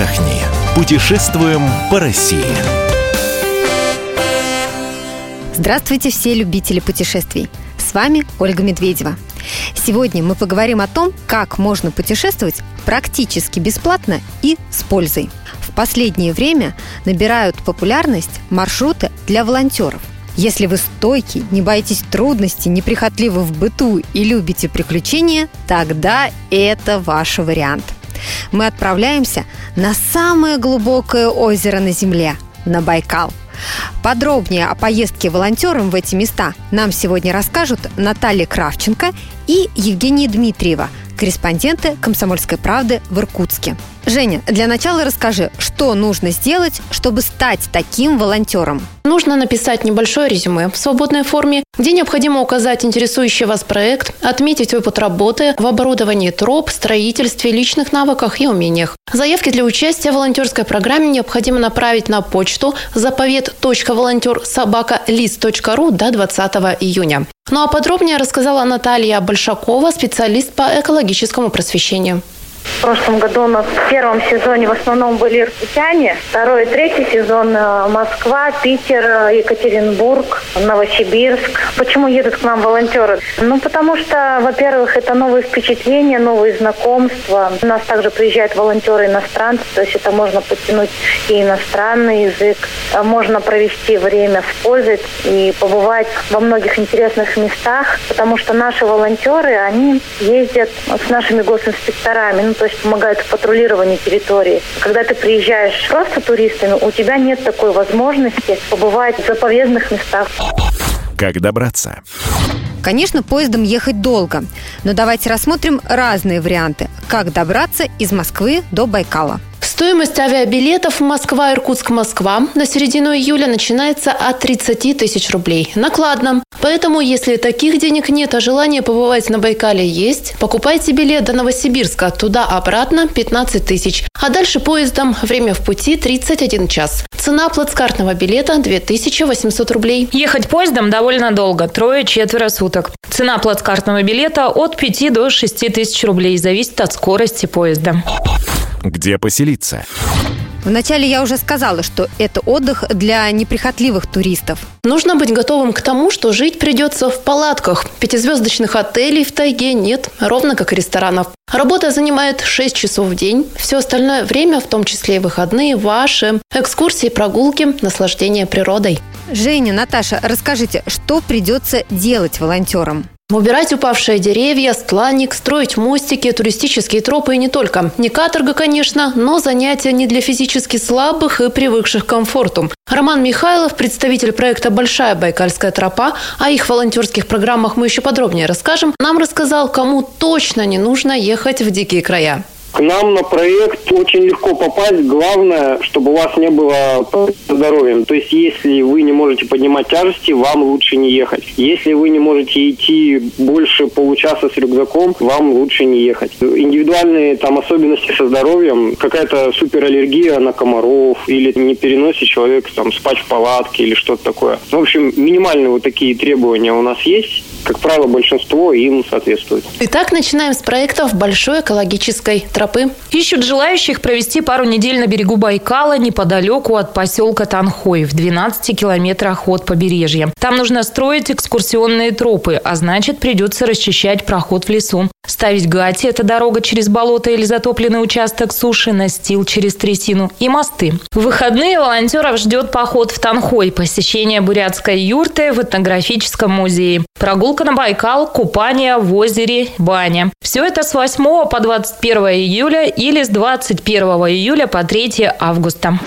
отдохни. Путешествуем по России. Здравствуйте, все любители путешествий. С вами Ольга Медведева. Сегодня мы поговорим о том, как можно путешествовать практически бесплатно и с пользой. В последнее время набирают популярность маршруты для волонтеров. Если вы стойкий, не боитесь трудностей, неприхотливы в быту и любите приключения, тогда это ваш вариант. Мы отправляемся на самое глубокое озеро на Земле – на Байкал. Подробнее о поездке волонтерам в эти места нам сегодня расскажут Наталья Кравченко и Евгения Дмитриева, корреспонденты «Комсомольской правды» в Иркутске. Женя, для начала расскажи, что нужно сделать, чтобы стать таким волонтером? Нужно написать небольшое резюме в свободной форме, где необходимо указать интересующий вас проект, отметить опыт работы в оборудовании троп, строительстве, личных навыках и умениях. Заявки для участия в волонтерской программе необходимо направить на почту заповед.волонтер собака лист.ру до 20 июня. Ну а подробнее рассказала Наталья Большакова, специалист по экологическому просвещению. В прошлом году у нас в первом сезоне в основном были иркутяне. Второй и третий сезон э, Москва, Питер, э, Екатеринбург, Новосибирск. Почему едут к нам волонтеры? Ну, потому что, во-первых, это новые впечатления, новые знакомства. У нас также приезжают волонтеры иностранцы, то есть это можно подтянуть и иностранный язык. Можно провести время в пользу и побывать во многих интересных местах, потому что наши волонтеры, они ездят с нашими госинспекторами, ну, то помогают в патрулировании территории. Когда ты приезжаешь просто туристами, у тебя нет такой возможности побывать в заповедных местах. Как добраться? Конечно, поездом ехать долго, но давайте рассмотрим разные варианты, как добраться из Москвы до Байкала. Стоимость авиабилетов Москва-Иркутск-Москва на середину июля начинается от 30 тысяч рублей. Накладно. Поэтому, если таких денег нет, а желание побывать на Байкале есть, покупайте билет до Новосибирска. Туда-обратно 15 тысяч. А дальше поездом время в пути 31 час. Цена плацкартного билета 2800 рублей. Ехать поездом довольно долго, трое-четверо суток. Цена плацкартного билета от 5 до 6 тысяч рублей, зависит от скорости поезда. Где поселиться? Вначале я уже сказала, что это отдых для неприхотливых туристов. Нужно быть готовым к тому, что жить придется в палатках. Пятизвездочных отелей в тайге нет, ровно как и ресторанов. Работа занимает 6 часов в день. Все остальное время, в том числе и выходные, ваши. Экскурсии, прогулки, наслаждение природой. Женя, Наташа, расскажите, что придется делать волонтерам? Убирать упавшие деревья, стланник, строить мостики, туристические тропы и не только. Не каторга, конечно, но занятия не для физически слабых и привыкших к комфорту. Роман Михайлов, представитель проекта «Большая Байкальская тропа», о их волонтерских программах мы еще подробнее расскажем, нам рассказал, кому точно не нужно ехать в дикие края. К нам на проект очень легко попасть. Главное, чтобы у вас не было здоровьем. То есть, если вы не можете поднимать тяжести, вам лучше не ехать. Если вы не можете идти больше получаса с рюкзаком, вам лучше не ехать. Индивидуальные там особенности со здоровьем, какая-то супераллергия на комаров или не переносит человек там спать в палатке или что-то такое. В общем, минимальные вот такие требования у нас есть. Как правило, большинство им соответствует. Итак, начинаем с проектов большой экологической тропы. Ищут желающих провести пару недель на берегу Байкала неподалеку от поселка Танхой в 12 километрах от побережья. Там нужно строить экскурсионные тропы, а значит придется расчищать проход в лесу. Ставить гати – это дорога через болото или затопленный участок суши, настил через трясину и мосты. В выходные волонтеров ждет поход в Танхой, посещение бурятской юрты в этнографическом музее, прогулка на Байкал, купание в озере, баня. Все это с 8 по 21 июля или с 21 июля по 3 августа.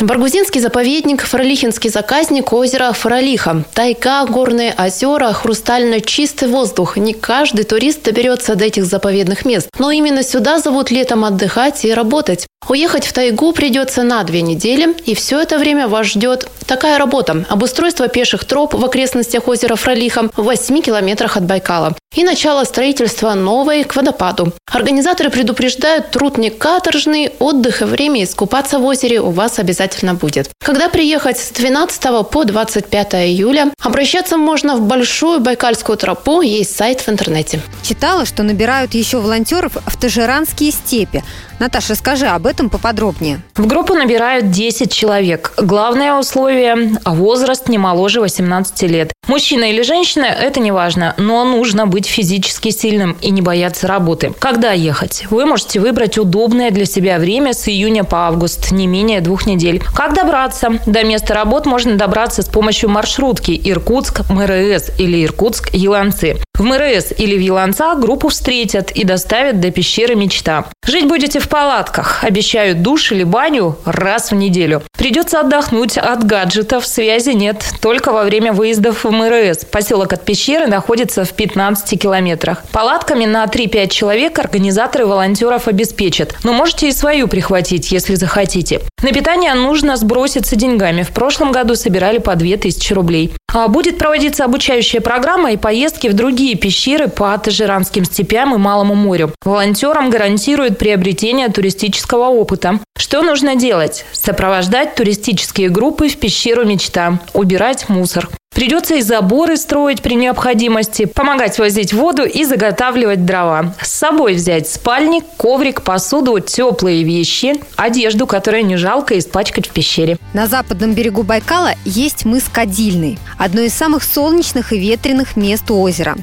Баргузинский заповедник, Фролихинский заказник, озеро Фролиха. Тайга, горные озера, хрустально чистый воздух. Не каждый турист доберется до этих заповедных мест. Но именно сюда зовут летом отдыхать и работать. Уехать в тайгу придется на две недели, и все это время вас ждет такая работа – обустройство пеших троп в окрестностях озера Фролиха в 8 километрах от Байкала и начало строительства новой к водопаду. Организаторы предупреждают, труд не каторжный, отдых и время искупаться в озере у вас обязательно обязательно будет. Когда приехать с 12 по 25 июля, обращаться можно в Большую Байкальскую тропу, есть сайт в интернете. Читала, что набирают еще волонтеров в Тажиранские степи. Наташа, расскажи об этом поподробнее. В группу набирают 10 человек. Главное условие – возраст не моложе 18 лет. Мужчина или женщина – это не важно, но нужно быть физически сильным и не бояться работы. Когда ехать? Вы можете выбрать удобное для себя время с июня по август, не менее двух недель. Как добраться? До места работ можно добраться с помощью маршрутки Иркутск-МРС или Иркутск-Еланцы. В МРС или в Еланцах группу встретят и доставят до пещеры «Мечта». Жить будете в палатках. Обещают душ или баню раз в неделю. Придется отдохнуть от гаджетов, связи нет. Только во время выездов в МРС. Поселок от пещеры находится в 15 километрах. Палатками на 3-5 человек организаторы волонтеров обеспечат. Но можете и свою прихватить, если захотите. На питание нужно сброситься деньгами. В прошлом году собирали по 2000 рублей. А будет проводиться обучающая программа и поездки в другие пещеры по Тажиранским степям и Малому морю. Волонтерам гарантируют приобретение туристического опыта. Что нужно делать? Сопровождать туристические группы в пещеру мечта, убирать мусор. Придется и заборы строить при необходимости, помогать возить воду и заготавливать дрова. С собой взять спальник, коврик, посуду, теплые вещи, одежду, которую не жалко испачкать в пещере. На западном берегу Байкала есть мыс Кадильный, одно из самых солнечных и ветреных мест у озера.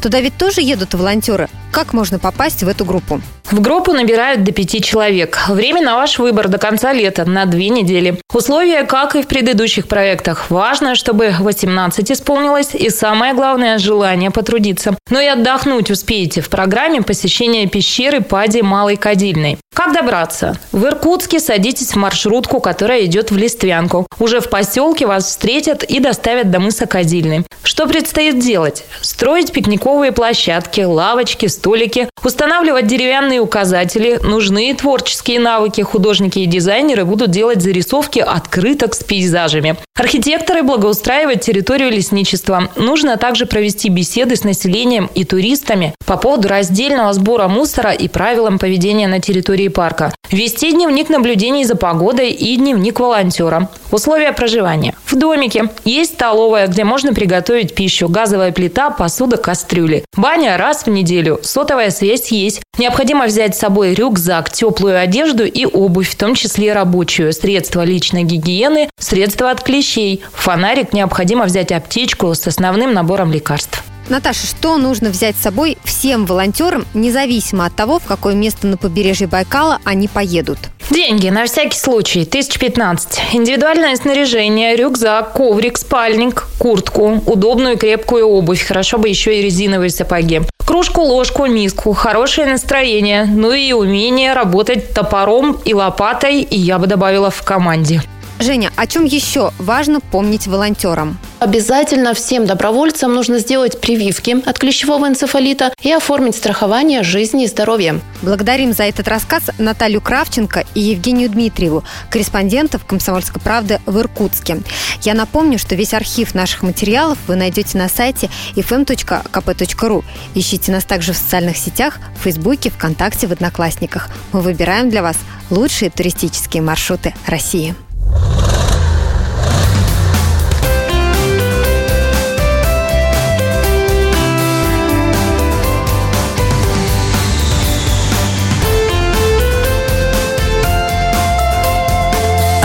Туда ведь тоже едут волонтеры. Как можно попасть в эту группу? В группу набирают до пяти человек. Время на ваш выбор до конца лета, на две недели. Условия, как и в предыдущих проектах. Важно, чтобы 18 исполнилось и самое главное – желание потрудиться. Но и отдохнуть успеете в программе посещения пещеры Пади Малой Кадильной. Как добраться? В Иркутске садитесь в маршрутку, которая идет в Листвянку. Уже в поселке вас встретят и доставят до мыса Кадильный. Что предстоит делать? Строить пикниковые площадки, лавочки, столики, устанавливать деревянные указатели. Нужны творческие навыки. Художники и дизайнеры будут делать зарисовки открыток с пейзажами. Архитекторы благоустраивать территорию лесничества. Нужно также провести беседы с населением и туристами по поводу раздельного сбора мусора и правилам поведения на территории парка. Вести дневник наблюдений за погодой и дневник волонтера. Условия проживания. В домике есть столовая, где можно приготовить пищу, газовая плита, посуда, кастрюли. Баня раз в неделю, сотовая связь есть. Необходимо взять с собой рюкзак, теплую одежду и обувь, в том числе рабочую, средства личной гигиены, средства от клещей. Фонарик необходимо взять аптечку с основным набором лекарств. Наташа, что нужно взять с собой всем волонтерам, независимо от того, в какое место на побережье Байкала они поедут? Деньги, на всякий случай, 1015. Индивидуальное снаряжение, рюкзак, коврик, спальник, куртку, удобную крепкую обувь, хорошо бы еще и резиновые сапоги. Кружку, ложку, миску, хорошее настроение, ну и умение работать топором и лопатой, и я бы добавила в команде. Женя, о чем еще важно помнить волонтерам? Обязательно всем добровольцам нужно сделать прививки от клещевого энцефалита и оформить страхование жизни и здоровья. Благодарим за этот рассказ Наталью Кравченко и Евгению Дмитриеву, корреспондентов «Комсомольской правды» в Иркутске. Я напомню, что весь архив наших материалов вы найдете на сайте fm.kp.ru. Ищите нас также в социальных сетях, в Фейсбуке, ВКонтакте, в Одноклассниках. Мы выбираем для вас лучшие туристические маршруты России.